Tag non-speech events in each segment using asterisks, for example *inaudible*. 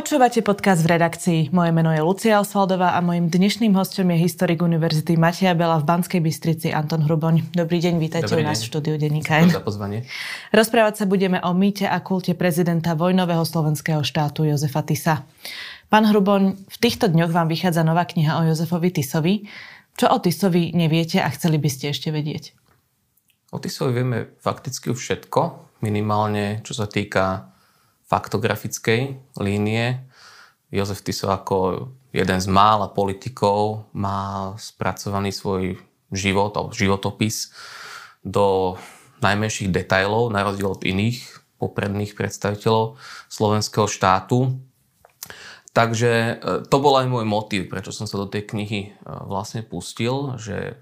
Počúvate podcast v redakcii. Moje meno je Lucia Osvaldová a mojim dnešným hostom je historik Univerzity Mateja Bela v Banskej Bystrici Anton Hruboň. Dobrý deň, vítajte Dobrý u nás deň. v štúdiu Denníka za pozvanie. Rozprávať sa budeme o mýte a kulte prezidenta vojnového slovenského štátu Jozefa Tisa. Pán Hruboň, v týchto dňoch vám vychádza nová kniha o Jozefovi Tisovi. Čo o Tisovi neviete a chceli by ste ešte vedieť? O Tisovi vieme fakticky všetko, minimálne čo sa týka faktografickej línie. Jozef Tiso ako jeden z mála politikov má spracovaný svoj život alebo životopis do najmenších detajlov, na rozdiel od iných popredných predstaviteľov slovenského štátu. Takže e, to bol aj môj motív, prečo som sa do tej knihy e, vlastne pustil, že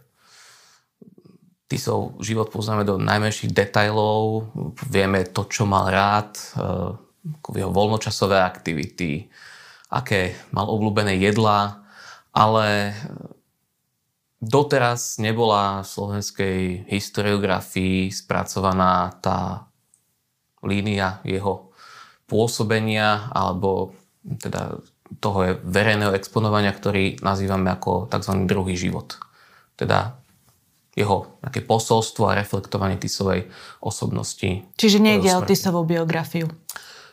Tisov život poznáme do najmenších detajlov, vieme to, čo mal rád, e, jeho voľnočasové aktivity, aké mal obľúbené jedlá, ale doteraz nebola v slovenskej historiografii spracovaná tá línia jeho pôsobenia alebo teda toho verejného exponovania, ktorý nazývame ako tzv. druhý život. Teda jeho nejaké posolstvo a reflektovanie Tisovej osobnosti. Čiže nejde o Tisovú biografiu.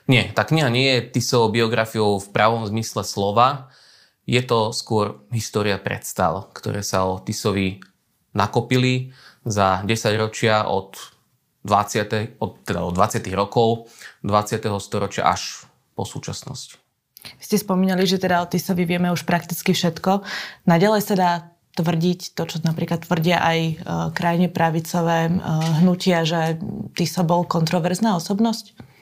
Nie, tá kniha nie je Tisovou biografiou v pravom zmysle slova. Je to skôr história predstav, ktoré sa o Tisovi nakopili za 10 ročia od 20. Od, teda od 20. rokov 20. storočia až po súčasnosť. Vy ste spomínali, že teda o Tisovi vieme už prakticky všetko. Naďalej sa dá tvrdiť to, čo napríklad tvrdia aj e, krajine pravicové e, hnutia, že Tiso bol kontroverzná osobnosť?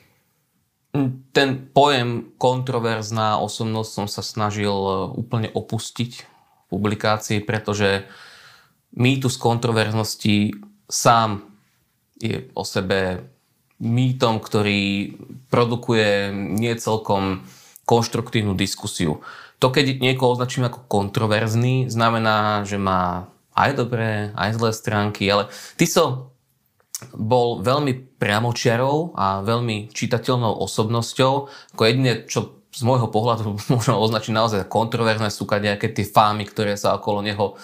Ten pojem kontroverzná osobnosť som sa snažil e, úplne opustiť v publikácii, pretože mýtus kontroverznosti sám je o sebe mýtom, ktorý produkuje nie celkom konštruktívnu diskusiu. To, keď niekoho označíme ako kontroverzný, znamená, že má aj dobré, aj zlé stránky, ale ty so bol veľmi priamočiarou a veľmi čitateľnou osobnosťou. Ako jedine, čo z môjho pohľadu *laughs* možno označiť naozaj kontroverzné sú nejaké tie fámy, ktoré sa okolo neho e,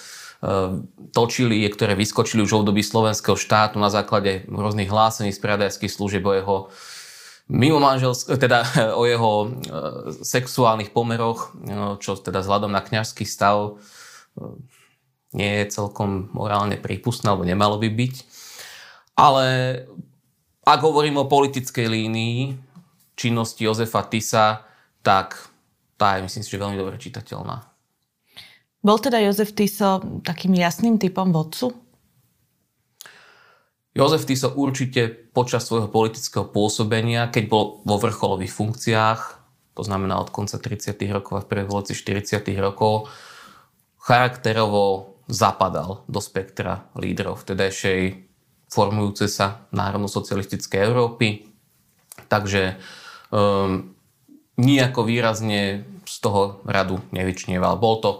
točili, ktoré vyskočili už v období slovenského štátu na základe rôznych hlásení z pravodajských služieb o jeho mimo manželsk- teda *laughs* o jeho e, sexuálnych pomeroch, e, čo teda vzhľadom na kňažský stav nie je celkom morálne prípustné, alebo nemalo by byť. Ale ak hovorím o politickej línii činnosti Jozefa Tisa, tak tá je myslím si, že veľmi dobre čitateľná. Bol teda Jozef Tiso takým jasným typom vodcu? Jozef Tiso určite počas svojho politického pôsobenia, keď bol vo vrcholových funkciách, to znamená od konca 30. rokov a v prvej 40. rokov, charakterovo zapadal do spektra lídrov vtedajšej formujúce sa národno-socialistické Európy. Takže um, nijako výrazne z toho radu nevyčnieval. Bol to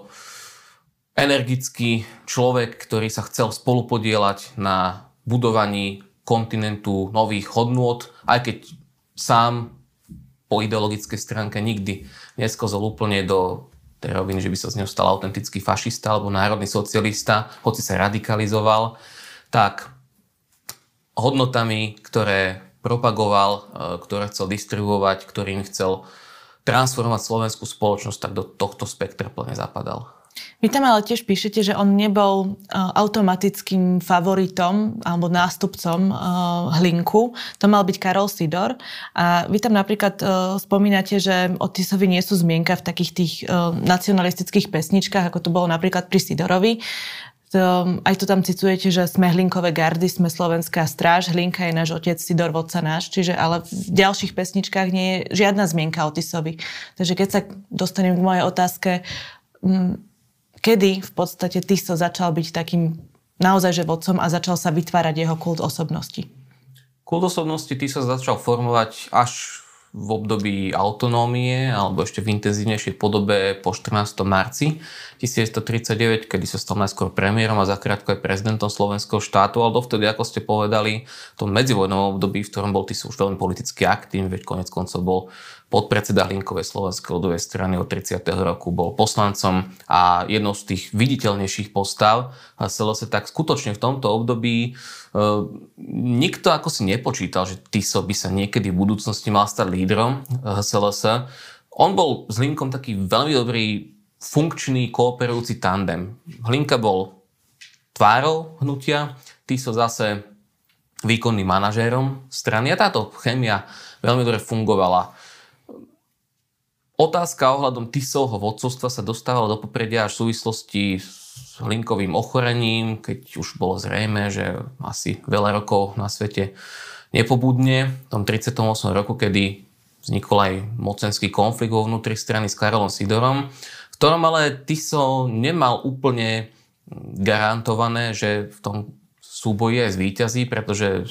energický človek, ktorý sa chcel spolupodielať na budovaní kontinentu nových hodnôt, aj keď sám po ideologickej stránke nikdy neskozol úplne do tej roviny, že by sa z neho stal autentický fašista alebo národný socialista, hoci sa radikalizoval, tak hodnotami, ktoré propagoval, e, ktoré chcel distribuovať, ktorým chcel transformovať slovenskú spoločnosť, tak do tohto spektra plne zapadal. Vy tam ale tiež píšete, že on nebol e, automatickým favoritom alebo nástupcom e, Hlinku. To mal byť Karol Sidor. A vy tam napríklad spomínate, že o Tisovi nie sú zmienka v takých tých nacionalistických pesničkách, ako to bolo napríklad pri Sidorovi. To, aj to tam citujete, že sme Hlinkové gardy, sme Slovenská stráž, Hlinka je náš otec, Sidor vodca náš, čiže ale v ďalších pesničkách nie je žiadna zmienka o Tisovi. Takže keď sa dostanem k mojej otázke, m, kedy v podstate Tiso začal byť takým naozaj že vodcom a začal sa vytvárať jeho kult osobnosti? Kult osobnosti Tiso začal formovať až v období autonómie alebo ešte v intenzívnejšej podobe po 14. marci 1939, kedy sa stal najskôr premiérom a zakrátko aj prezidentom slovenského štátu, ale dovtedy, ako ste povedali, v tom medzivojnovom období, v ktorom bol Tiso už veľmi politicky aktívny, veď konec koncov bol podpredseda Hlinkovej slovenskej ľudovej strany od 30. roku, bol poslancom a jednou z tých viditeľnejších postav HSLS, tak skutočne v tomto období e, nikto ako si nepočítal, že Tiso by sa niekedy v budúcnosti mal stať lídrom HSLS. On bol s Hlinkom taký veľmi dobrý funkčný, kooperujúci tandem. Hlinka bol tvárou hnutia, Tiso zase výkonným manažérom strany a táto chemia veľmi dobre fungovala. Otázka ohľadom Tisovho vodcovstva sa dostávala do popredia až v súvislosti s hlinkovým ochorením, keď už bolo zrejme, že asi veľa rokov na svete nepobudne. V tom 38. roku, kedy vznikol aj mocenský konflikt vo vnútri strany s Karolom Sidorom, v ktorom ale Tiso nemal úplne garantované, že v tom súboji aj zvýťazí, pretože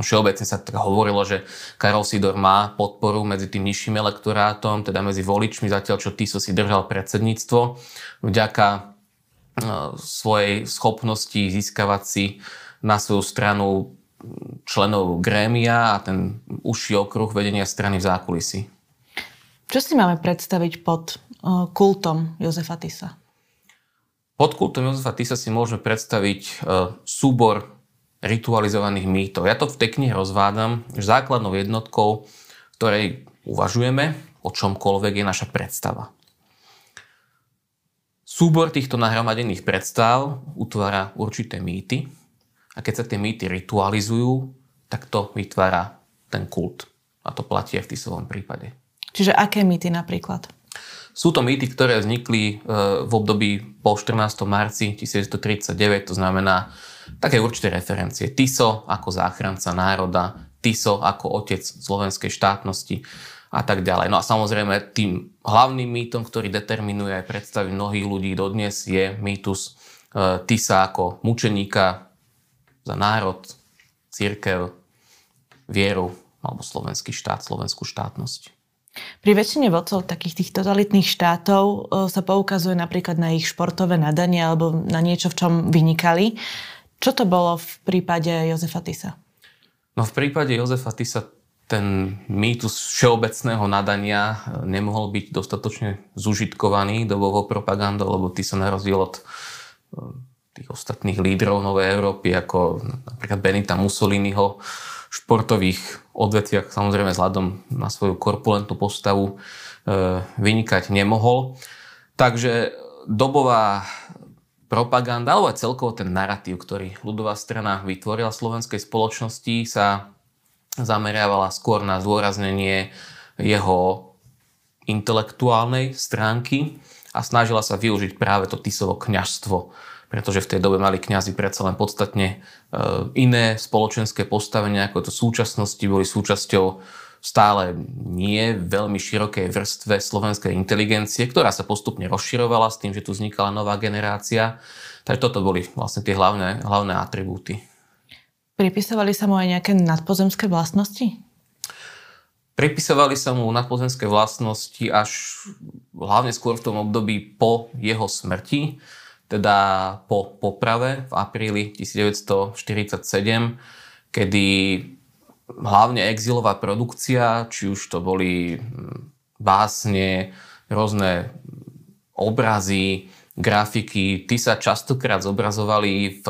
všeobecne sa tak hovorilo, že Karol Sidor má podporu medzi tým nižším elektorátom, teda medzi voličmi, zatiaľ čo Tiso si držal predsedníctvo vďaka e, svojej schopnosti získavať si na svoju stranu členov grémia a ten užší okruh vedenia strany v zákulisí. Čo si máme predstaviť pod e, kultom Jozefa Tisa? Pod kultom Jozefa Tisa si môžeme predstaviť e, súbor ritualizovaných mýtov. Ja to v tej knihe rozvádam, že základnou jednotkou, ktorej uvažujeme, o čomkoľvek je naša predstava. Súbor týchto nahromadených predstav utvára určité mýty a keď sa tie mýty ritualizujú, tak to vytvára ten kult. A to platí aj v Tisovom prípade. Čiže aké mýty napríklad? Sú to mýty, ktoré vznikli e, v období po 14. marci 1939, to znamená také určité referencie. Tiso ako záchranca národa, Tiso ako otec slovenskej štátnosti a tak ďalej. No a samozrejme tým hlavným mýtom, ktorý determinuje aj predstavy mnohých ľudí dodnes je mýtus e, Tisa ako mučeníka za národ, církev, vieru alebo slovenský štát, slovenskú štátnosť. Pri väčšine vodcov takých tých totalitných štátov e, sa poukazuje napríklad na ich športové nadanie alebo na niečo, v čom vynikali. Čo to bolo v prípade Jozefa Tisa? No v prípade Jozefa Tisa ten mýtus všeobecného nadania e, nemohol byť dostatočne zužitkovaný dobovou propagandou, lebo ty sa na rozdiel od e, tých ostatných lídrov Novej Európy, ako napríklad Benita Mussoliniho, športových odvetviach, samozrejme vzhľadom na svoju korpulentnú postavu, e, vynikať nemohol. Takže dobová propaganda, alebo aj celkovo ten narratív, ktorý ľudová strana vytvorila v slovenskej spoločnosti, sa zameriavala skôr na zdôraznenie jeho intelektuálnej stránky a snažila sa využiť práve to Tisovo kňažstvo pretože v tej dobe mali kňazi predsa len podstatne e, iné spoločenské postavenia, ako to v súčasnosti boli súčasťou stále nie veľmi širokej vrstve slovenskej inteligencie, ktorá sa postupne rozširovala s tým, že tu vznikala nová generácia. Takže toto boli vlastne tie hlavné, hlavné atribúty. Pripisovali sa mu aj nejaké nadpozemské vlastnosti? Pripisovali sa mu nadpozemské vlastnosti až hlavne skôr v tom období po jeho smrti teda po poprave v apríli 1947, kedy hlavne exilová produkcia, či už to boli hm, básne, rôzne obrazy, grafiky, tí sa častokrát zobrazovali v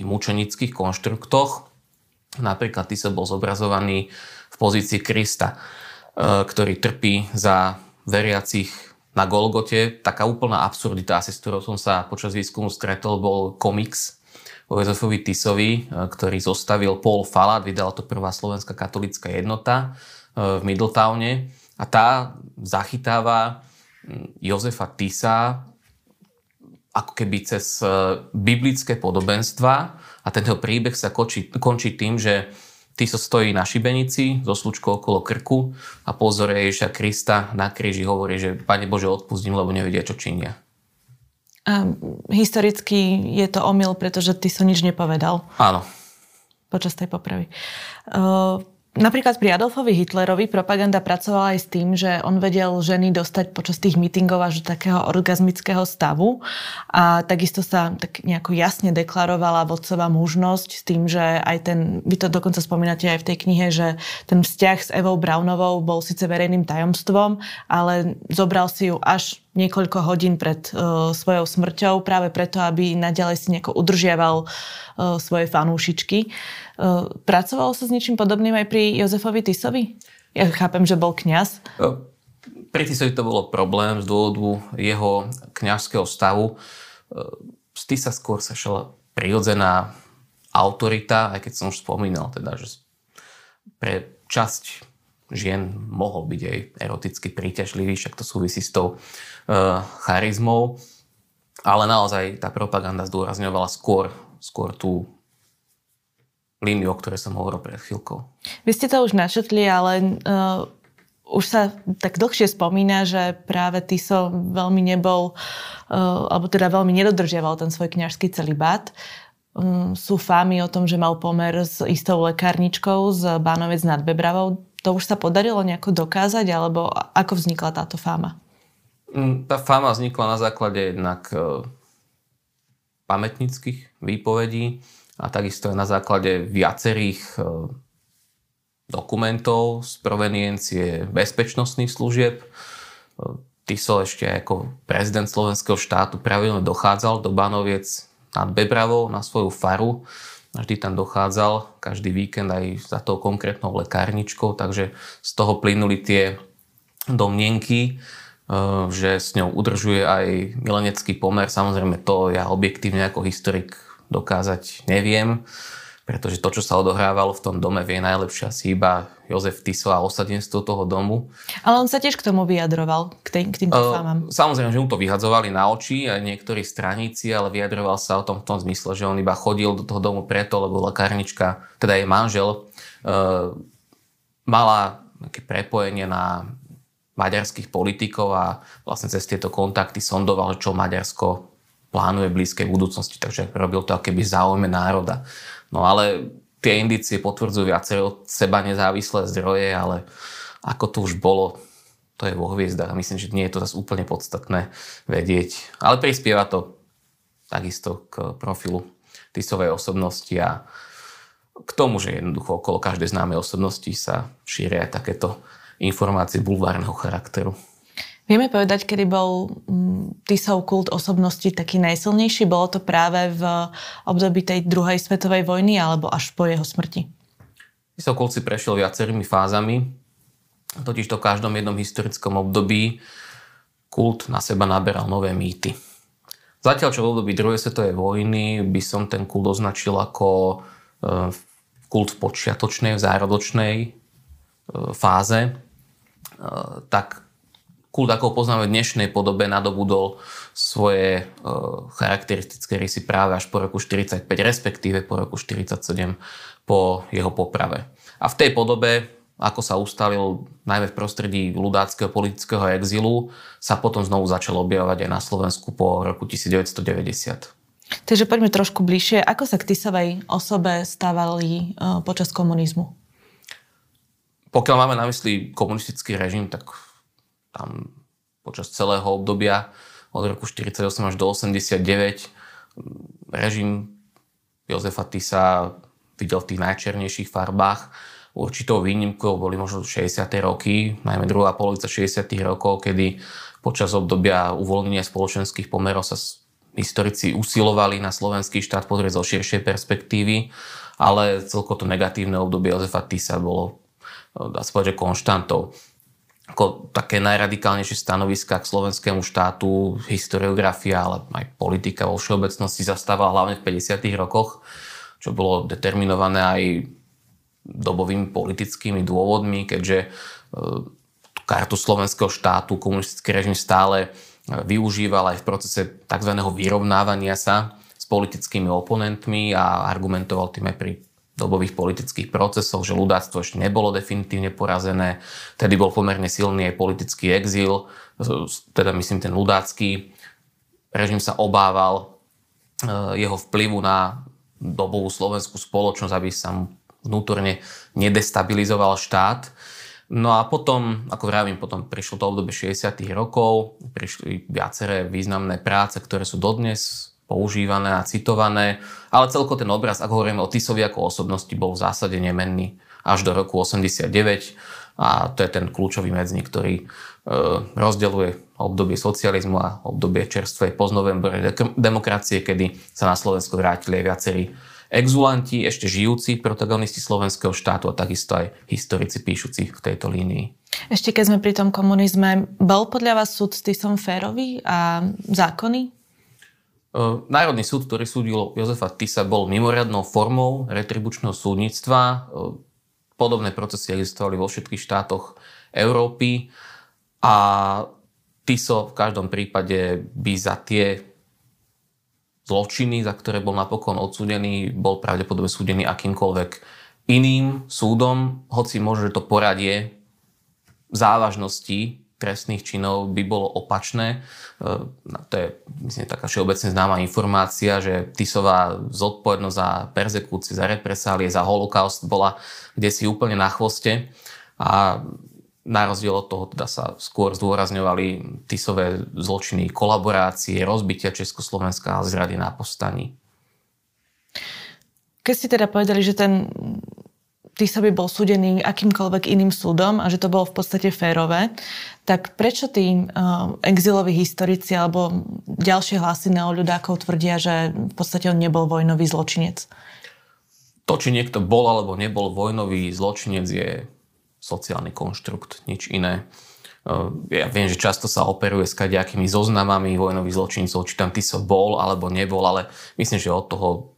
mučenických konštruktoch. Napríklad ty sa bol zobrazovaný v pozícii Krista, e, ktorý trpí za veriacich na Golgote. Taká úplná absurdita, asi s ktorou som sa počas výskumu stretol, bol komiks o Jozefovi Tisovi, e, ktorý zostavil Paul Falat, vydala to prvá slovenská katolická jednota e, v Middletowne a tá zachytáva Jozefa Tisa ako keby cez e, biblické podobenstva a tento príbeh sa končí, končí tým, že Tiso stojí na šibenici so slučkou okolo krku a pozore Ježiša Krista na kríži hovorí, že Pane Bože, odpustím, lebo nevedia, čo činia. A historicky je to omyl, pretože ty so nič nepovedal. Áno. Počas tej popravy. Uh, Napríklad pri Adolfovi Hitlerovi propaganda pracovala aj s tým, že on vedel ženy dostať počas tých mítingov až do takého orgazmického stavu. A takisto sa tak nejako jasne deklarovala vodcová mužnosť s tým, že aj ten, vy to dokonca spomínate aj v tej knihe, že ten vzťah s Evou Brownovou bol síce verejným tajomstvom, ale zobral si ju až niekoľko hodín pred uh, svojou smrťou práve preto, aby naďalej si nejako udržiaval uh, svoje fanúšičky. Uh, pracovalo sa s niečím podobným aj pri Jozefovi Tisovi? Ja chápem, že bol kňaz. Pri Tisovi to bolo problém z dôvodu jeho kňazského stavu. Z Tisa skôr sa šla prirodzená autorita, aj keď som už spomínal, teda, že pre časť žien mohol byť aj eroticky príťažlivý, však to súvisí s tou uh, charizmou. Ale naozaj tá propaganda zdôrazňovala skôr, skôr tú líniu, o ktorej som hovoril pred chvíľkou. Vy ste to už načetli, ale uh, už sa tak dlhšie spomína, že práve Tiso veľmi nebol, uh, alebo teda veľmi nedodržiaval ten svoj kňažský celibát. Um, sú fámy o tom, že mal pomer s istou lekárničkou z Bánovec nad Bebravou. To už sa podarilo nejako dokázať, alebo ako vznikla táto fáma? Mm, tá fáma vznikla na základe jednak uh, pamätnických výpovedí, a takisto aj na základe viacerých e, dokumentov z proveniencie bezpečnostných služieb. E, Tiso ešte ako prezident slovenského štátu pravidelne dochádzal do Banoviec nad Bebravou na svoju faru. Vždy tam dochádzal každý víkend aj za tou konkrétnou lekárničkou, takže z toho plynuli tie domnienky, e, že s ňou udržuje aj milenecký pomer. Samozrejme to ja objektívne ako historik dokázať neviem, pretože to, čo sa odohrávalo v tom dome, vie najlepšie asi iba Jozef Tiso a osadenstvo toho domu. Ale on sa tiež k tomu vyjadroval, k, tým, k týmto uh, fámam. Samozrejme, že mu to vyhadzovali na oči aj niektorí straníci, ale vyjadroval sa o tom v tom zmysle, že on iba chodil do toho domu preto, lebo lekárnička, teda jej manžel, uh, mala nejaké prepojenie na maďarských politikov a vlastne cez tieto kontakty sondoval, čo Maďarsko plánuje v blízkej budúcnosti, takže robil to akéby záujme národa. No ale tie indície potvrdzujú viaceré od seba nezávislé zdroje, ale ako to už bolo, to je vo hviezdach myslím, že nie je to zase úplne podstatné vedieť. Ale prispieva to takisto k profilu Tisovej osobnosti a k tomu, že jednoducho okolo každej známej osobnosti sa šíria takéto informácie bulvárneho charakteru. Vieme povedať, kedy bol mm, Tisov kult osobnosti taký najsilnejší? Bolo to práve v období tej druhej svetovej vojny alebo až po jeho smrti? Tisov kult si prešiel viacerými fázami. Totiž to v každom jednom historickom období kult na seba naberal nové mýty. Zatiaľ, čo v období druhej svetovej vojny by som ten kult označil ako e, kult v počiatočnej, v zárodočnej e, fáze, e, tak kult, ako ho poznáme v dnešnej podobe, nadobudol svoje e, charakteristické rysy práve až po roku 45, respektíve po roku 47 po jeho poprave. A v tej podobe, ako sa ustalil najmä v prostredí ľudáckého politického exilu, sa potom znovu začal objavovať aj na Slovensku po roku 1990. Takže poďme trošku bližšie. Ako sa k Tisovej osobe stávali e, počas komunizmu? Pokiaľ máme na mysli komunistický režim, tak tam počas celého obdobia od roku 48 až do 89 režim Jozefa Tisa videl v tých najčernejších farbách. Určitou výnimkou boli možno 60. roky, najmä druhá polovica 60. rokov, kedy počas obdobia uvoľnenia spoločenských pomerov sa historici usilovali na slovenský štát pozrieť zo širšej perspektívy, ale celko to negatívne obdobie Jozefa Tisa bolo dá sa povedať, konštantou ako také najradikálnejšie stanoviska k slovenskému štátu, historiografia, ale aj politika vo všeobecnosti zastávala hlavne v 50. rokoch, čo bolo determinované aj dobovými politickými dôvodmi, keďže e, kartu slovenského štátu komunistický režim stále e, využíval aj v procese tzv. vyrovnávania sa s politickými oponentmi a argumentoval tým aj pri dobových politických procesoch, že ľudáctvo ešte nebolo definitívne porazené. Tedy bol pomerne silný aj politický exil, teda myslím ten ľudácky. Režim sa obával e, jeho vplyvu na dobovú slovenskú spoločnosť, aby sa mu vnútorne nedestabilizoval štát. No a potom, ako vravím, potom prišlo to obdobie 60. rokov, prišli viaceré významné práce, ktoré sú dodnes používané a citované, ale celko ten obraz, ako hovoríme o Tisovi ako osobnosti, bol v zásade nemenný až do roku 89 a to je ten kľúčový medzník, ktorý e, rozdeluje obdobie socializmu a obdobie čerstvej poznovembrovej demokracie, kedy sa na Slovensko vrátili aj viacerí exulanti, ešte žijúci protagonisti slovenského štátu a takisto aj historici píšuci v tejto línii. Ešte keď sme pri tom komunizme, bol podľa vás súd s Tisom férový a zákony? Národný súd, ktorý súdil Jozefa Tisa, bol mimoriadnou formou retribučného súdnictva. Podobné procesy existovali vo všetkých štátoch Európy a Tiso v každom prípade by za tie zločiny, za ktoré bol napokon odsúdený, bol pravdepodobne súdený akýmkoľvek iným súdom, hoci možno, že to poradie závažnosti trestných činov by bolo opačné. E, to je, myslím, taká všeobecne známa informácia, že Tisová zodpovednosť za perzekúcie, za represálie, za holokaust bola kde si úplne na chvoste. A na rozdiel od toho teda sa skôr zdôrazňovali Tisové zločiny kolaborácie, rozbitia Československa a zrady na postaní. Keď ste teda povedali, že ten Tiso by bol súdený akýmkoľvek iným súdom a že to bolo v podstate férové, tak prečo tí uh, exiloví historici alebo ďalšie hlasy neoľudákov tvrdia, že v podstate on nebol vojnový zločinec? To, či niekto bol alebo nebol vojnový zločinec, je sociálny konštrukt, nič iné. Ja viem, že často sa operuje s kadejakými zoznamami vojnových zločincov, či tam Tiso bol alebo nebol, ale myslím, že od toho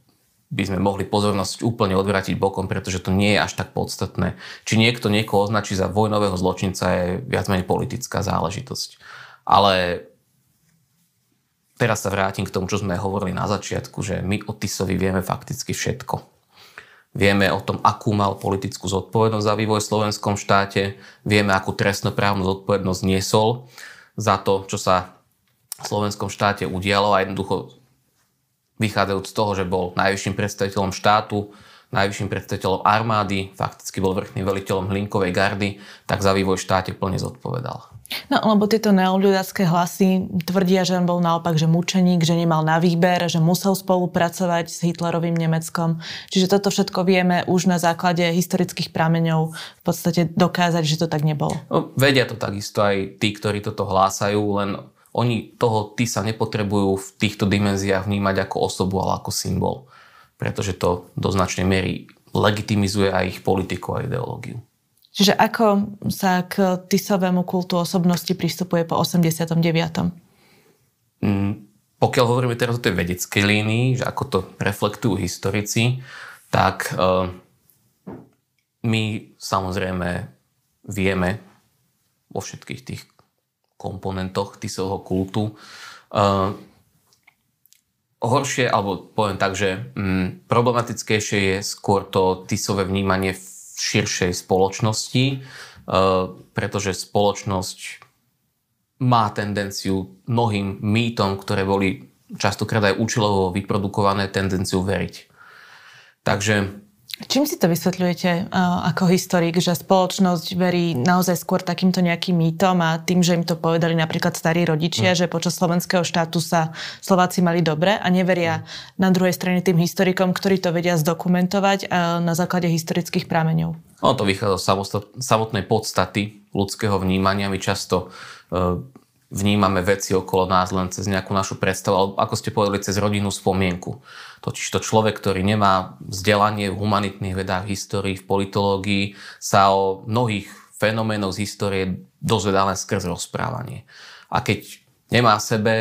by sme mohli pozornosť úplne odvrátiť bokom, pretože to nie je až tak podstatné. Či niekto niekoho označí za vojnového zločinca je viac menej politická záležitosť. Ale teraz sa vrátim k tomu, čo sme hovorili na začiatku, že my o Tisovi vieme fakticky všetko. Vieme o tom, akú mal politickú zodpovednosť za vývoj v slovenskom štáte, vieme, akú trestnoprávnu zodpovednosť niesol za to, čo sa v slovenskom štáte udialo a jednoducho vychádzajúc z toho, že bol najvyšším predstaviteľom štátu, najvyšším predstaviteľom armády, fakticky bol vrchným veliteľom Hlinkovej gardy, tak za vývoj štáte plne zodpovedal. No, lebo tieto neoľudácké hlasy tvrdia, že on bol naopak, že mučeník, že nemal na výber, že musel spolupracovať s Hitlerovým Nemeckom. Čiže toto všetko vieme už na základe historických prameňov v podstate dokázať, že to tak nebolo. No, vedia to takisto aj tí, ktorí toto hlásajú, len oni toho ty sa nepotrebujú v týchto dimenziách vnímať ako osobu, ale ako symbol. Pretože to do značnej miery legitimizuje aj ich politiku a ideológiu. Čiže ako sa k Tisovému kultu osobnosti pristupuje po 89. Mm, pokiaľ hovoríme teraz o tej vedeckej línii, že ako to reflektujú historici, tak uh, my samozrejme vieme vo všetkých tých komponentoch Tisovho kultu. Uh, horšie, alebo poviem tak, že mm, problematickejšie je skôr to Tisové vnímanie v širšej spoločnosti, uh, pretože spoločnosť má tendenciu mnohým mýtom, ktoré boli častokrát aj účelovo vyprodukované, tendenciu veriť. Takže Čím si to vysvetľujete uh, ako historik, že spoločnosť verí naozaj skôr takýmto nejakým mýtom a tým, že im to povedali napríklad starí rodičia, mm. že počas slovenského štátu sa Slováci mali dobre a neveria mm. na druhej strane tým historikom, ktorí to vedia zdokumentovať uh, na základe historických prameňov? Ono to vychádza z samotnej podstaty ľudského vnímania. My často uh, vnímame veci okolo nás len cez nejakú našu predstavu, alebo ako ste povedali, cez rodinnú spomienku. Totiž to človek, ktorý nemá vzdelanie v humanitných vedách, histórii, v politológii, sa o mnohých fenoménoch z histórie dozvedá len skrz rozprávanie. A keď nemá v sebe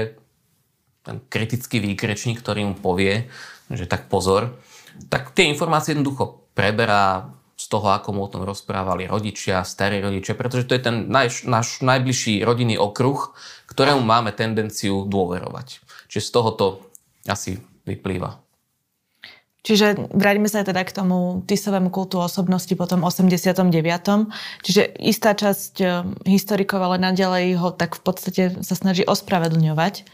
ten kritický výkrečník, ktorý mu povie, že tak pozor, tak tie informácie jednoducho preberá z toho, ako mu o tom rozprávali rodičia, starí rodičia, pretože to je ten náš, náš najbližší rodinný okruh, ktorému máme tendenciu dôverovať. Čiže z toho to asi vyplýva. Čiže vráťme sa teda k tomu Tisovému kultu osobnosti po tom 89. Čiže istá časť eh, historikov ale naďalej ho tak v podstate sa snaží ospravedlňovať.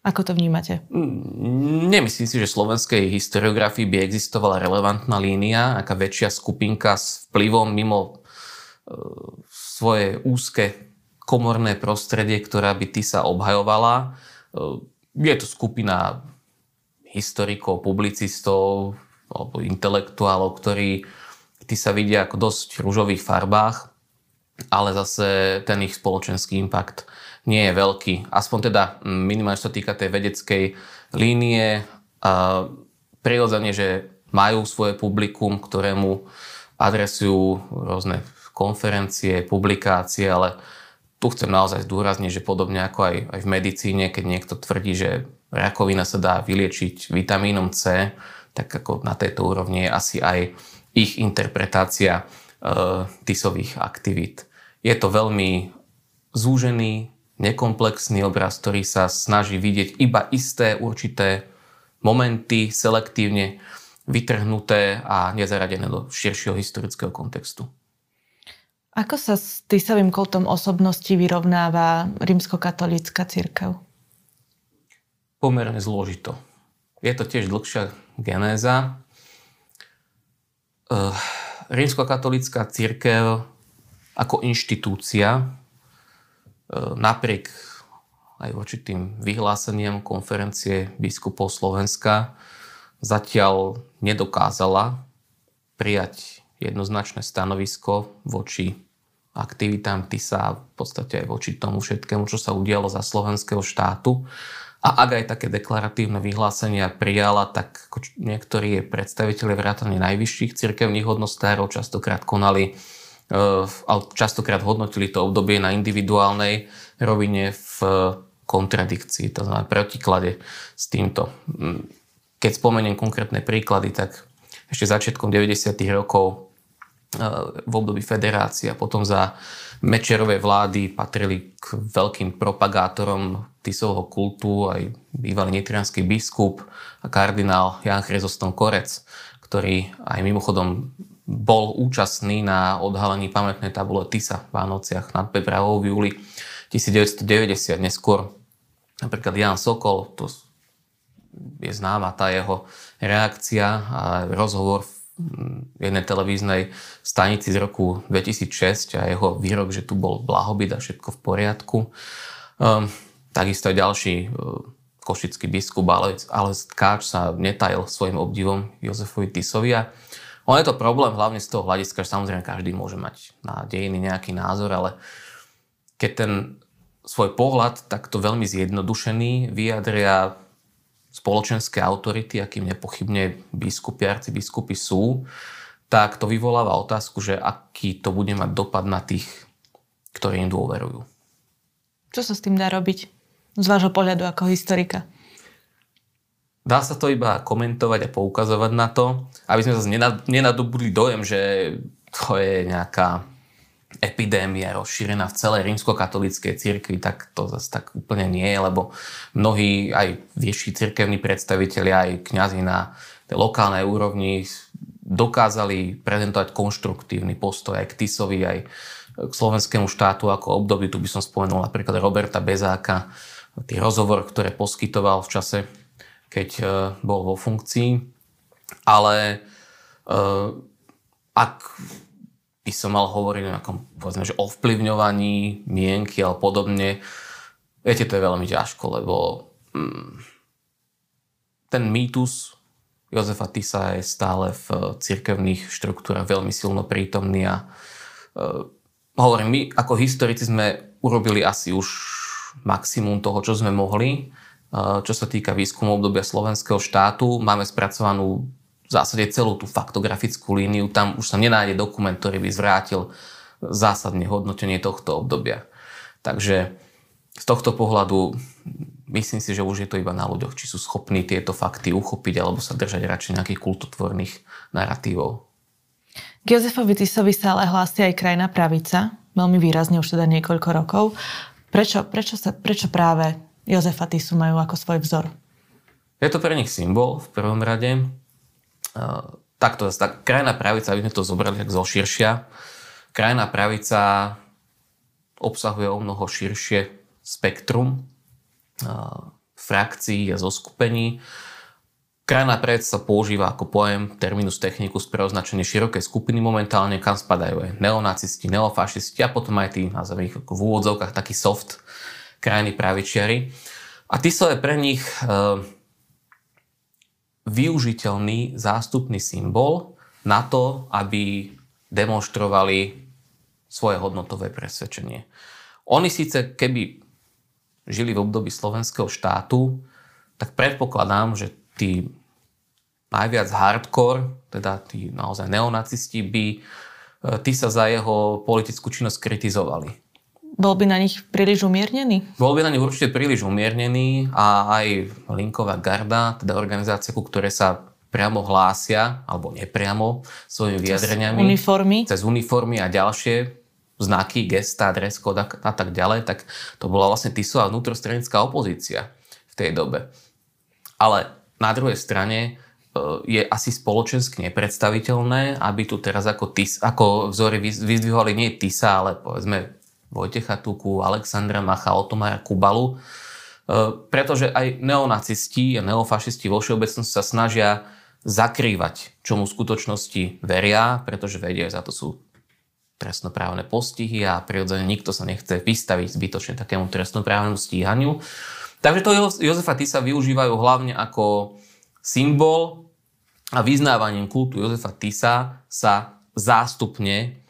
Ako to vnímate? Mm, nemyslím si, že v slovenskej historiografii by existovala relevantná línia, aká väčšia skupinka s vplyvom mimo e, svoje úzke komorné prostredie, ktorá by ty sa obhajovala. E, je to skupina historikov, publicistov alebo intelektuálov, ktorí tí sa vidia ako dosť rúžových farbách, ale zase ten ich spoločenský impact nie je veľký. Aspoň teda minimálne, čo sa týka tej vedeckej línie. Prirodzene, že majú svoje publikum, ktorému adresujú rôzne konferencie, publikácie, ale tu chcem naozaj zdôrazniť, že podobne ako aj, aj v medicíne, keď niekto tvrdí, že rakovina sa dá vyliečiť vitamínom C, tak ako na tejto úrovni je asi aj ich interpretácia e, tisových aktivít. Je to veľmi zúžený, nekomplexný obraz, ktorý sa snaží vidieť iba isté určité momenty selektívne vytrhnuté a nezaradené do širšieho historického kontextu. Ako sa s Tisovým kultom osobnosti vyrovnáva rímskokatolícka církev? Pomerne zložito. Je to tiež dlhšia genéza. Uh, rímskokatolická církev ako inštitúcia napriek aj určitým vyhláseniam konferencie biskupov Slovenska zatiaľ nedokázala prijať jednoznačné stanovisko voči aktivitám TISA a v podstate aj voči tomu všetkému, čo sa udialo za slovenského štátu. A ak aj také deklaratívne vyhlásenia prijala, tak niektorí predstaviteľe vrátane najvyšších cirkevných hodnostárov častokrát konali ale častokrát hodnotili to obdobie na individuálnej rovine v kontradikcii, to znamená protiklade s týmto. Mm, keď spomeniem konkrétne príklady, tak ešte začiatkom 90. rokov eh, v období federácie a potom za Mečerovej vlády patrili k veľkým propagátorom Tisovho kultu aj bývalý nitrianský biskup a kardinál Jan Chrezostom Korec, ktorý aj mimochodom bol účastný na odhalení pamätnej tabule TISA v Vánociach nad Pepravou v júli 1990. Neskôr napríklad Jan Sokol, to je známa tá jeho reakcia a rozhovor v jednej televíznej stanici z roku 2006 a jeho výrok, že tu bol blahobyt a všetko v poriadku. Um, takisto aj ďalší uh, košický biskup Alois Tkáč sa netajil svojim obdivom Jozefovi Tisovi a on je to problém hlavne z toho hľadiska, že samozrejme každý môže mať na dejiny nejaký názor, ale keď ten svoj pohľad takto veľmi zjednodušený vyjadria spoločenské autority, akým nepochybne biskupy, arcibiskupy sú, tak to vyvoláva otázku, že aký to bude mať dopad na tých, ktorí im dôverujú. Čo sa s tým dá robiť z vášho pohľadu ako historika? Dá sa to iba komentovať a poukazovať na to, aby sme zase nenadobudli dojem, že to je nejaká epidémia rozšírená v celej rímskokatolíckej cirkvi, tak to zase tak úplne nie je, lebo mnohí aj vyšší cirkevní predstavitelia, aj kňazi na lokálnej úrovni dokázali prezentovať konštruktívny postoj aj k Tisovi, aj k slovenskému štátu ako období. Tu by som spomenul napríklad Roberta Bezáka, tých rozhovor, ktoré poskytoval v čase keď e, bol vo funkcii. Ale e, ak by som mal hovoriť o nejakom, povedzme, že ovplyvňovaní mienky alebo podobne, viete, to je veľmi ťažko, lebo mm, ten mýtus Jozefa Tisa je stále v cirkevných štruktúrach veľmi silno prítomný a uh, hovorím, my ako historici sme urobili asi už maximum toho, čo sme mohli čo sa týka výskumu obdobia slovenského štátu. Máme spracovanú v zásade celú tú faktografickú líniu. Tam už sa nenájde dokument, ktorý by zvrátil zásadne hodnotenie tohto obdobia. Takže z tohto pohľadu myslím si, že už je to iba na ľuďoch, či sú schopní tieto fakty uchopiť alebo sa držať radšej nejakých kultotvorných narratívov. K Jozefovi Tisovi sa ale hlási aj krajná pravica, veľmi výrazne už teda niekoľko rokov. Prečo, prečo, sa, prečo práve Jozefa Tisu majú ako svoj vzor? Je to pre nich symbol v prvom rade. Takto, tak krajná pravica, aby sme to zobrali tak zo širšia, krajná pravica obsahuje o mnoho širšie spektrum. Frakcií a zoskupení. Krajná pred sa používa ako pojem terminus technicus pre označenie širokej skupiny momentálne, kam spadajú aj neonacisti, neofašisti a potom aj tí, nazveme ich v úvodzovkách, taký soft krajní pravičiari. A Tiso je pre nich e, využiteľný zástupný symbol na to, aby demonstrovali svoje hodnotové presvedčenie. Oni síce, keby žili v období slovenského štátu, tak predpokladám, že tí najviac hardcore, teda tí naozaj neonacisti, by e, tí sa za jeho politickú činnosť kritizovali. Bol by na nich príliš umiernený? Bol by na nich určite príliš umiernený a aj Linková garda, teda organizácia, ku ktoré sa priamo hlásia, alebo nepriamo, svojimi vyjadreniami. Cez uniformy. Cez uniformy a ďalšie znaky, gesta, dress code a, tak ďalej, tak to bola vlastne Tisová vnútrostranická opozícia v tej dobe. Ale na druhej strane e, je asi spoločensky nepredstaviteľné, aby tu teraz ako, tis, ako vzory vyzdvihovali nie Tisa, ale povedzme Vojtecha Tuku, Alexandra Macha, Otomara Kubalu, e, pretože aj neonacisti a neofašisti vo všeobecnosti sa snažia zakrývať, čomu v skutočnosti veria, pretože vedia, za to sú trestnoprávne postihy a prirodzene nikto sa nechce vystaviť zbytočne takému trestnoprávnemu stíhaniu. Takže to Jozefa Tisa využívajú hlavne ako symbol a vyznávaním kultu Jozefa Tisa sa zástupne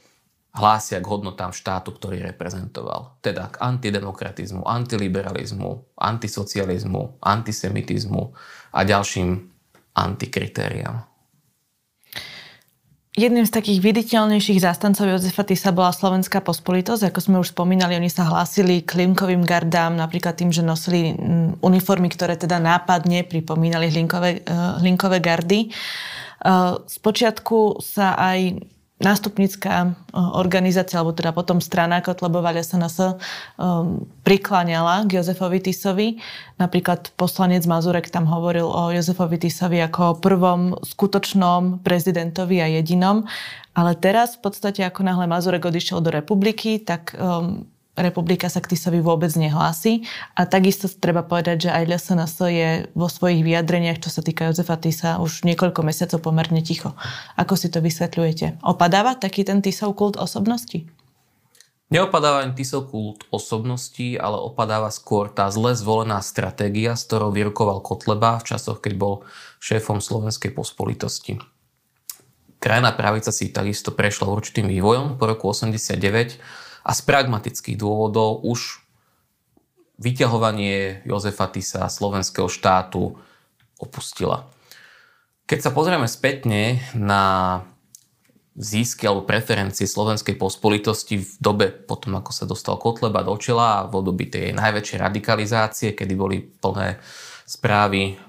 hlásia k hodnotám štátu, ktorý reprezentoval. Teda k antidemokratizmu, antiliberalizmu, antisocializmu, antisemitizmu a ďalším antikritériám. Jedným z takých viditeľnejších zástancov Jozefa Tisa bola slovenská pospolitosť. Ako sme už spomínali, oni sa hlásili k Hlinkovým gardám, napríklad tým, že nosili mm, uniformy, ktoré teda nápadne pripomínali Hlinkové, uh, Hlinkové gardy. Spočiatku sa aj nástupnická organizácia, alebo teda potom strana Kotlebova SNS um, prikláňala k Jozefovi Tisovi. Napríklad poslanec Mazurek tam hovoril o Jozefovi Tisovi ako prvom skutočnom prezidentovi a jedinom. Ale teraz v podstate, ako náhle Mazurek odišiel do republiky, tak um, republika sa k Tisovi vôbec nehlási. A takisto treba povedať, že aj LSNS je vo svojich vyjadreniach, čo sa týka Jozefa Tisa, už niekoľko mesiacov pomerne ticho. Ako si to vysvetľujete? Opadáva taký ten Tisov kult osobnosti? Neopadáva ani Tisov kult osobnosti, ale opadáva skôr tá zle zvolená stratégia, s ktorou vyrukoval Kotleba v časoch, keď bol šéfom Slovenskej pospolitosti. Krajná pravica si takisto prešla určitým vývojom po roku 89 a z pragmatických dôvodov už vyťahovanie Jozefa Tisa slovenského štátu opustila. Keď sa pozrieme spätne na získy alebo preferencie slovenskej pospolitosti v dobe potom, ako sa dostal Kotleba do čela a v období tej najväčšej radikalizácie, kedy boli plné správy e,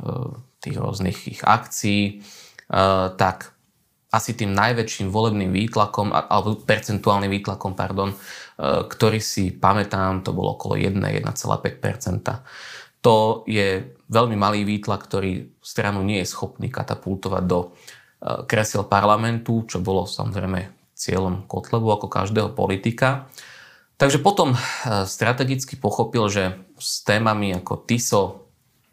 tých rôznych ich akcií, e, tak asi tým najväčším volebným výtlakom, alebo percentuálnym výtlakom, pardon, e, ktorý si pamätám, to bolo okolo 1-1,5%. To je veľmi malý výtlak, ktorý stranu nie je schopný katapultovať do e, kresiel parlamentu, čo bolo samozrejme cieľom Kotlebu ako každého politika. Takže potom e, strategicky pochopil, že s témami ako TISO,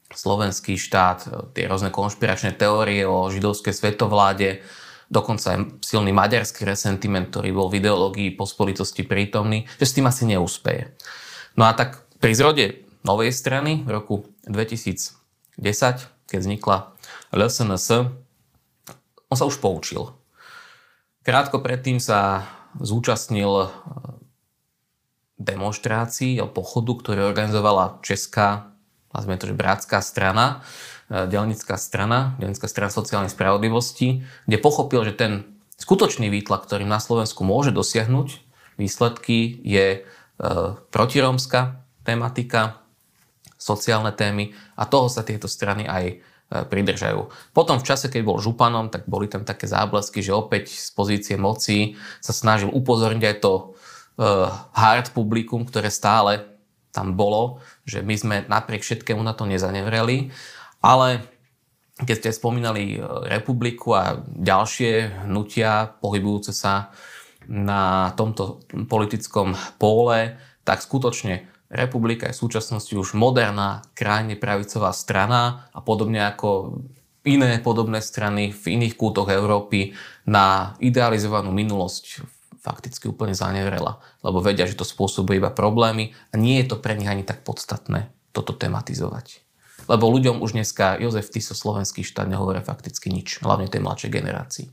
slovenský štát, tie rôzne konšpiračné teórie o židovskej svetovláde, dokonca aj silný maďarský resentiment, ktorý bol v ideológii pospolitosti prítomný, že s tým asi neúspeje. No a tak pri zrode novej strany v roku 2010, keď vznikla LSNS, on sa už poučil. Krátko predtým sa zúčastnil demonstrácií a pochodu, ktorý organizovala Česká, nazvime to, že bratská strana, E, delnická strana, delnická strana sociálnej spravodlivosti, kde pochopil, že ten skutočný výtlak, ktorý na Slovensku môže dosiahnuť výsledky, je e, protirómska tematika, sociálne témy a toho sa tieto strany aj e, pridržajú. Potom v čase, keď bol županom, tak boli tam také záblesky, že opäť z pozície moci sa snažil upozorniť aj to hard publikum, ktoré stále tam bolo, že my sme napriek všetkému na to nezanevreli ale keď ste spomínali e, republiku a ďalšie hnutia pohybujúce sa na tomto politickom póle, tak skutočne republika je v súčasnosti už moderná, krajne pravicová strana a podobne ako iné podobné strany v iných kútoch Európy na idealizovanú minulosť fakticky úplne zanevrela, lebo vedia, že to spôsobuje iba problémy a nie je to pre nich ani tak podstatné toto tematizovať. Lebo ľuďom už dneska Jozef Tiso, slovenský štát, nehovorí fakticky nič, hlavne tej mladšej generácii.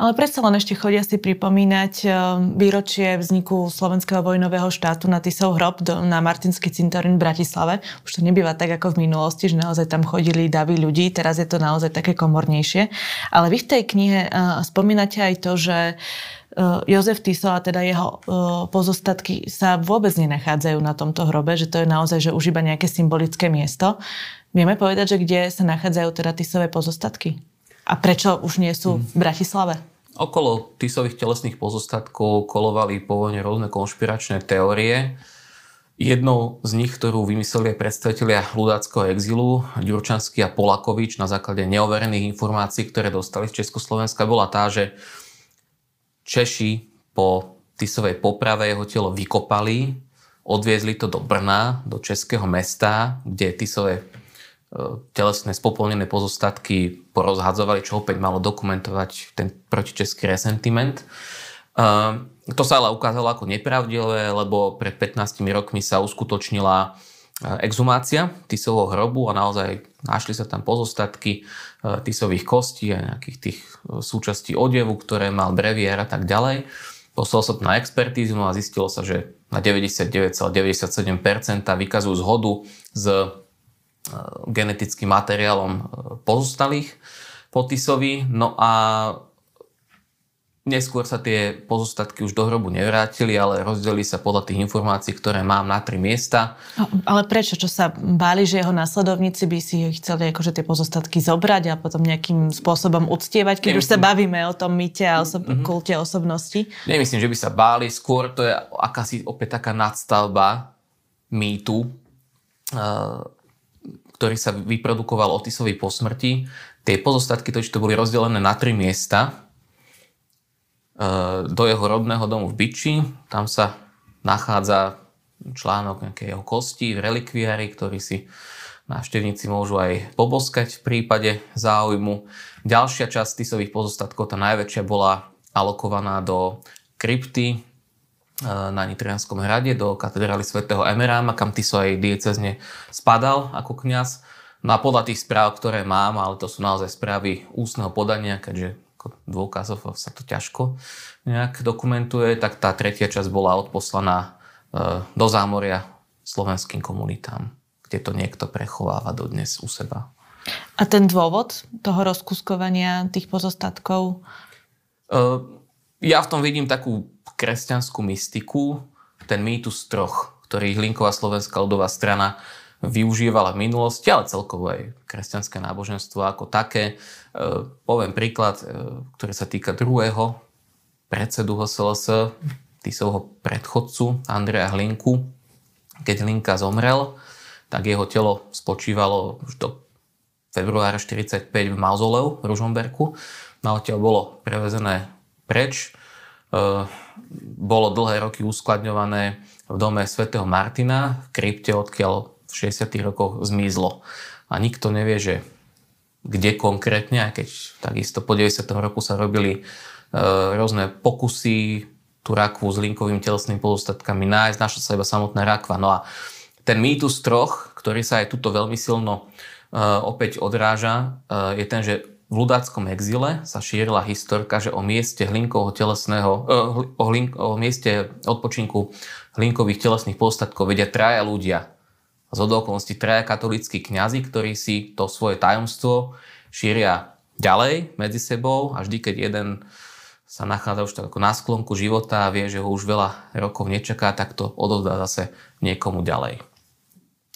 Ale predsa len ešte chodia si pripomínať eh, výročie vzniku slovenského vojnového štátu na Tisov hrob na Martinský cintorín v Bratislave. Už to nebýva tak ako v minulosti, že naozaj tam chodili davy ľudí, teraz je to naozaj také komornejšie. Ale vy v tej knihe uh, spomínate aj to, že uh, Jozef Tiso a teda jeho uh, pozostatky sa vôbec nenachádzajú na tomto hrobe, že to je naozaj že už iba nejaké symbolické miesto. Vieme povedať, že kde sa nachádzajú teda Tisové pozostatky? A prečo už nie sú v Bratislave? Okolo Tisových telesných pozostatkov kolovali po vojne rôzne konšpiračné teórie. Jednou z nich, ktorú vymysleli predstavitelia ľudáckého exilu, Ďurčanský a Polakovič na základe neoverených informácií, ktoré dostali z Československa, bola tá, že Češi po Tisovej poprave jeho telo vykopali, odviezli to do Brna, do českého mesta, kde Tisové telesné spopolnené pozostatky porozhadzovali, čo opäť malo dokumentovať ten protičeský resentiment. To sa ale ukázalo ako nepravdivé, lebo pred 15 rokmi sa uskutočnila e, exhumácia Tisovho hrobu a naozaj našli sa tam pozostatky e, Tisových kostí a nejakých tých e, súčastí odevu, ktoré mal brevier a tak ďalej. Poslal sa to na expertízu a zistilo sa, že na 99,97% vykazujú zhodu s Eh, genetickým materiálom pozostalých potisovi. No a neskôr sa tie pozostatky už do hrobu nevrátili, ale rozdelili sa podľa tých informácií, ktoré mám na tri miesta. No, ale prečo? Čo sa báli, že jeho následovníci by si chceli akože tie pozostatky zobrať a potom nejakým spôsobom uctievať, keď Nemyslím. už sa bavíme o tom mýte a osob- mm-hmm. kulte osobnosti? Nemyslím, že by sa báli. Skôr to je akási opäť taká nadstavba mýtu. Uh, ktorý sa vyprodukoval Otisovi po smrti. Tie pozostatky totiž to boli rozdelené na tri miesta. E, do jeho rodného domu v Biči, tam sa nachádza článok nejakej jeho kosti v relikviári, ktorý si návštevníci môžu aj poboskať v prípade záujmu. Ďalšia časť tisových pozostatkov, tá najväčšia, bola alokovaná do krypty E, na Nitrianskom hrade do katedrály svätého Emeráma, kam Tiso aj diecezne spadal ako kňaz. No a podľa tých správ, ktoré mám, ale to sú naozaj správy ústneho podania, keďže dôkazov sa to ťažko nejak dokumentuje, tak tá tretia časť bola odposlaná e, do zámoria slovenským komunitám, kde to niekto prechováva dodnes u seba. A ten dôvod toho rozkuskovania tých pozostatkov? E, ja v tom vidím takú kresťanskú mystiku, ten mýtus troch, ktorý Hlinková slovenská ľudová strana využívala v minulosti, ale celkovo aj kresťanské náboženstvo ako také. E, poviem príklad, e, ktorý sa týka druhého predsedu HSLS, Tisovho predchodcu Andreja Hlinku. Keď Hlinka zomrel, tak jeho telo spočívalo už do februára 1945 v mauzoleu v Ružomberku. Na odtiaľ bolo prevezené preč bolo dlhé roky uskladňované v dome svätého Martina v krypte, odkiaľ v 60. rokoch zmizlo. A nikto nevie, že kde konkrétne, aj keď takisto po 90. roku sa robili e, rôzne pokusy tú rakvu s linkovými telesnými pozostatkami nájsť, našla sa iba samotná rakva. No a ten mýtus troch, ktorý sa aj tuto veľmi silno e, opäť odráža, e, je ten, že v ľudáckom exile sa šírila historka, že o mieste hlinkovho telesného, eh, o, hlink, o mieste odpočinku hlinkových telesných postatkov vedia traja ľudia. Z okolností traja katolíckí kňazi, ktorí si to svoje tajomstvo šíria ďalej medzi sebou a vždy, keď jeden sa nachádza už tak ako na sklonku života a vie, že ho už veľa rokov nečaká, tak to odovzdá zase niekomu ďalej.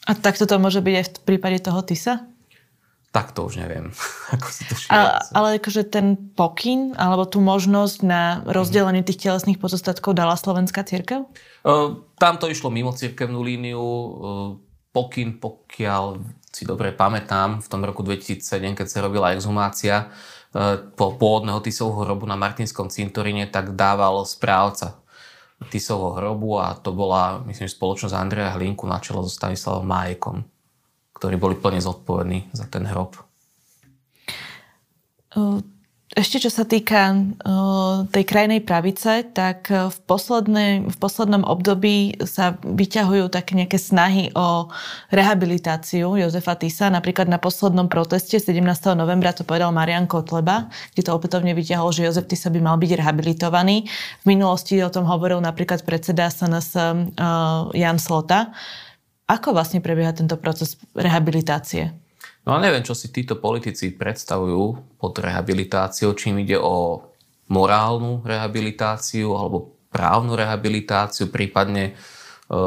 A takto to môže byť aj v prípade toho Tisa? tak to už neviem, *laughs* ako si to ale, ale akože ten pokyn, alebo tú možnosť na rozdelenie tých telesných pozostatkov dala Slovenská církev? Uh, tam to išlo mimo církevnú líniu. Uh, pokyn, pokiaľ si dobre pamätám, v tom roku 2007, keď sa robila exhumácia uh, po pôvodného Tisovho hrobu na Martinskom cintoríne, tak dával správca Tisovho hrobu a to bola, myslím, spoločnosť Andreja Hlinku na čelo so Stanislavom Májekom, ktorí boli plne zodpovední za ten hrob. Ešte čo sa týka uh, tej krajnej pravice, tak v, poslednej, v poslednom období sa vyťahujú také nejaké snahy o rehabilitáciu Jozefa Tisa. Napríklad na poslednom proteste 17. novembra to povedal Marian Kotleba, kde to opätovne vyťahol, že Jozef Tisa by mal byť rehabilitovaný. V minulosti o tom hovoril napríklad predseda SNS uh, Jan Slota. Ako vlastne prebieha tento proces rehabilitácie? No a neviem, čo si títo politici predstavujú pod rehabilitáciou, čím ide o morálnu rehabilitáciu alebo právnu rehabilitáciu, prípadne e,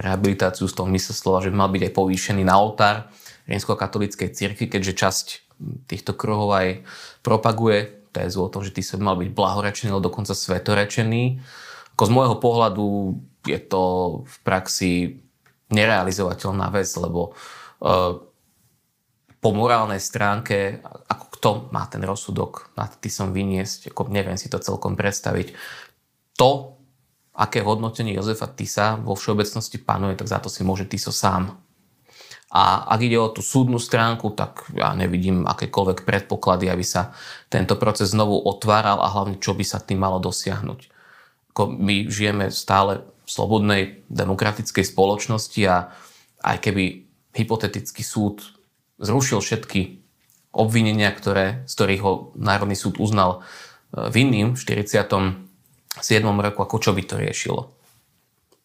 rehabilitáciu z toho mysle slova, že by mal byť aj povýšený na oltár rímsko-katolíckej cirkvi, keďže časť týchto kruhov aj propaguje tézu o tom, že ty sa mal byť blahorečený alebo dokonca svetorečený. Ako z môjho pohľadu je to v praxi nerealizovateľná vec, lebo uh, po morálnej stránke, ako kto má ten rozsudok nad som vyniesť, ako neviem si to celkom predstaviť. To, aké hodnotenie Jozefa Tisa vo všeobecnosti panuje, tak za to si môže Tiso sám. A ak ide o tú súdnu stránku, tak ja nevidím akékoľvek predpoklady, aby sa tento proces znovu otváral a hlavne, čo by sa tým malo dosiahnuť. Ako my žijeme stále v slobodnej demokratickej spoločnosti a aj keby hypotetický súd zrušil všetky obvinenia, ktoré, z ktorých ho Národný súd uznal e, vinným v 47. roku, ako čo by to riešilo.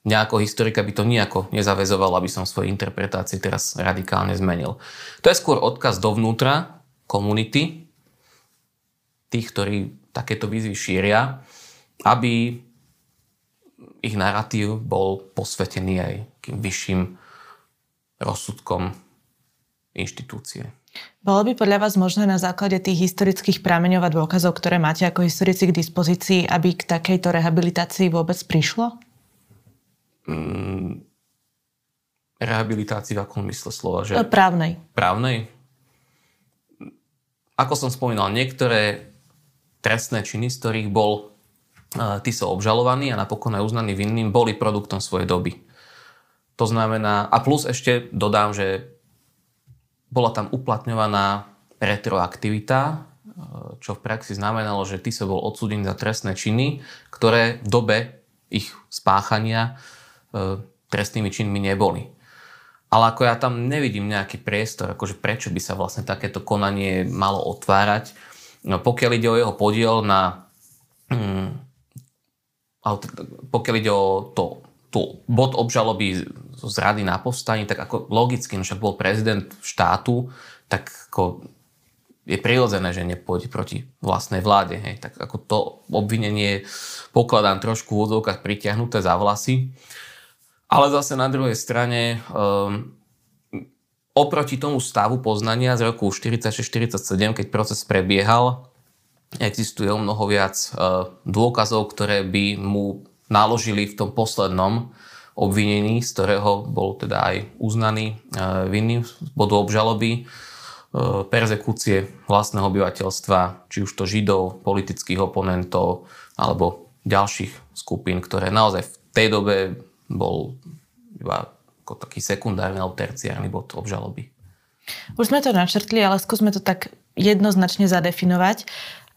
Mňa ako historika by to nejako nezavezovalo, aby som svoje interpretácie teraz radikálne zmenil. To je skôr odkaz dovnútra komunity, tých, ktorí takéto výzvy šíria, aby ich narratív bol posvetený aj kým vyšším rozsudkom inštitúcie. Bolo by podľa vás možné na základe tých historických prameňov a dôkazov, ktoré máte ako historici k dispozícii, aby k takejto rehabilitácii vôbec prišlo? Mm, rehabilitácii v akom mysle slova? Že... Právnej. Právnej? Ako som spomínal, niektoré trestné činy, z ktorých bol uh, tí sú obžalovaní a napokon aj uznaní vinným, boli produktom svojej doby. To znamená, a plus ešte dodám, že bola tam uplatňovaná retroaktivita, e, čo v praxi znamenalo, že ty sa bol odsúdený za trestné činy, ktoré v dobe ich spáchania e, trestnými činmi neboli. Ale ako ja tam nevidím nejaký priestor, akože prečo by sa vlastne takéto konanie malo otvárať. No, pokiaľ ide o jeho podiel na... Hmm, pokiaľ ide o to tu bod obžaloby z rady na povstanie, tak ako logicky, no však bol prezident štátu, tak ako je prirodzené, že nepôjde proti vlastnej vláde. Hej. Tak ako to obvinenie pokladám trošku v úzovkách pritiahnuté za vlasy. Ale zase na druhej strane um, oproti tomu stavu poznania z roku 46-47, keď proces prebiehal, existuje o mnoho viac uh, dôkazov, ktoré by mu naložili v tom poslednom obvinení, z ktorého bol teda aj uznaný e, vinným z bodu obžaloby e, perzekúcie vlastného obyvateľstva, či už to židov, politických oponentov alebo ďalších skupín, ktoré naozaj v tej dobe bol iba ako taký sekundárny alebo terciárny bod obžaloby. Už sme to načrtli, ale skúsme to tak jednoznačne zadefinovať.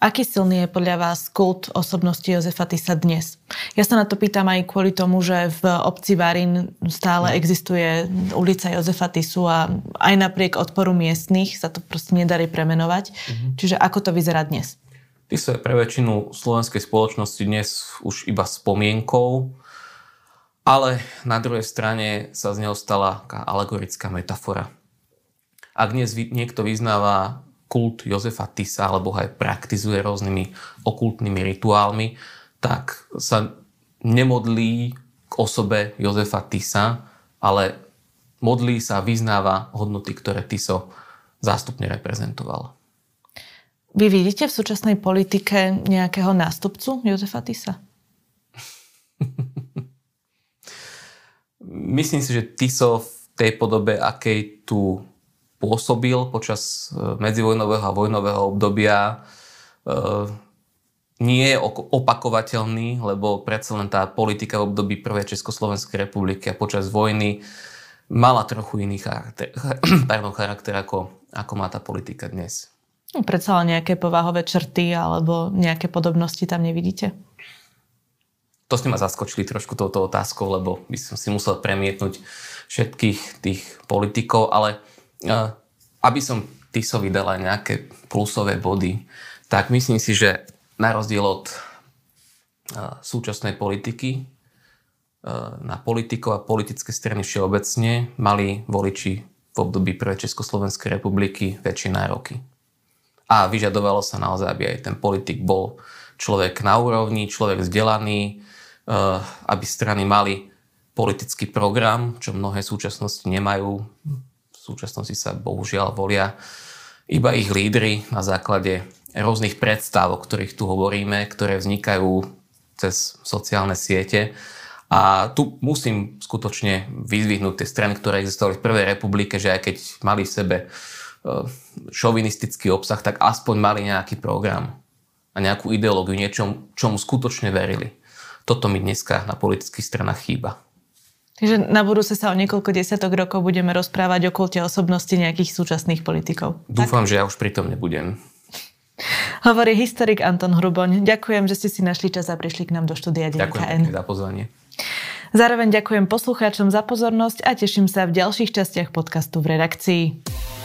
Aký silný je podľa vás kult osobnosti Jozefa Tisa dnes? Ja sa na to pýtam aj kvôli tomu, že v obci Varin stále no. existuje ulica Jozefa Tisu a aj napriek odporu miestnych sa to proste nedarí premenovať. Mm-hmm. Čiže ako to vyzerá dnes? Tiso je pre väčšinu slovenskej spoločnosti dnes už iba spomienkou, ale na druhej strane sa z neho stala alegorická metafora. Ak dnes niekto vyznáva kult Jozefa Tisa, alebo aj praktizuje rôznymi okultnými rituálmi, tak sa nemodlí k osobe Jozefa Tisa, ale modlí sa vyznáva hodnoty, ktoré Tiso zástupne reprezentoval. Vy vidíte v súčasnej politike nejakého nástupcu Jozefa Tisa? *laughs* Myslím si, že Tiso v tej podobe, akej tu pôsobil počas e, medzivojnového a vojnového obdobia, e, nie je opakovateľný, lebo predsa len tá politika v období prvej Československej republiky a počas vojny mala trochu iný charakter, *clears throat* pardon, charakter ako, ako má tá politika dnes. No, predsa len nejaké povahové črty alebo nejaké podobnosti tam nevidíte? To ste ma zaskočili trošku touto otázkou, lebo by som si musel premietnúť všetkých tých politikov, ale uh, aby som Tisovi dal aj nejaké plusové body, tak myslím si, že na rozdiel od uh, súčasnej politiky, uh, na politikov a politické strany všeobecne mali voliči v období prvej Československej republiky väčšie nároky. A vyžadovalo sa naozaj, aby aj ten politik bol človek na úrovni, človek vzdelaný, eh, aby strany mali politický program, čo mnohé súčasnosti nemajú. Súčasnosti sa bohužiaľ volia iba ich lídry na základe rôznych predstav, o ktorých tu hovoríme, ktoré vznikajú cez sociálne siete. A tu musím skutočne vyzvihnúť tie strany, ktoré existovali v Prvej republike, že aj keď mali v sebe Eh, šovinistický obsah, tak aspoň mali nejaký program a nejakú ideológiu, niečom, čomu skutočne verili. Toto mi dneska na politických stranách chýba. Takže na budúce sa o niekoľko desiatok rokov budeme rozprávať o kulte osobnosti nejakých súčasných politikov. Dúfam, tak? že ja už pri tom nebudem. *laughs* Hovorí historik Anton Hruboň. Ďakujem, že ste si našli čas a prišli k nám do štúdia Denníka Ďakujem za pozvanie. Zároveň ďakujem poslucháčom za pozornosť a teším sa v ďalších častiach podcastu v redakcii.